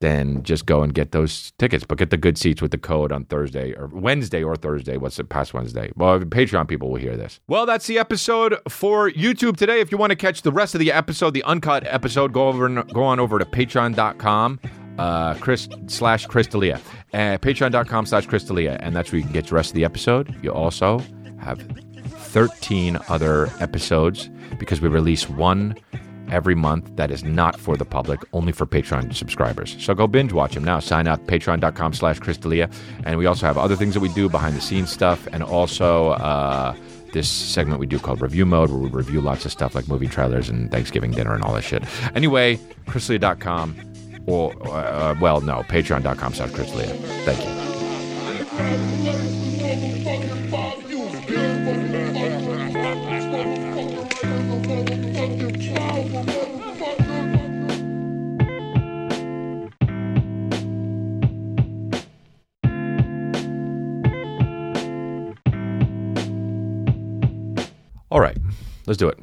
then just go and get those tickets. But get the good seats with the code on Thursday or Wednesday or Thursday. What's it past Wednesday? Well, Patreon people will hear this. Well, that's the episode for YouTube today. If you want to catch the rest of the episode, the uncut episode, go over and go on over to patreon.com. Uh, Chris slash chrisdelia, uh, patreon.com slash chrisdelia, and that's where you can get the rest of the episode. You also have 13 other episodes because we release one every month that is not for the public, only for Patreon subscribers. So go binge watch them now. Sign up, patreon.com slash chrisdelia. And we also have other things that we do, behind the scenes stuff, and also uh, this segment we do called Review Mode, where we review lots of stuff like movie trailers and Thanksgiving dinner and all that shit. Anyway, chrisdelia.com, or, uh, well, no, patreon.com slash chrisdelia. Thank you. All right, let's do it.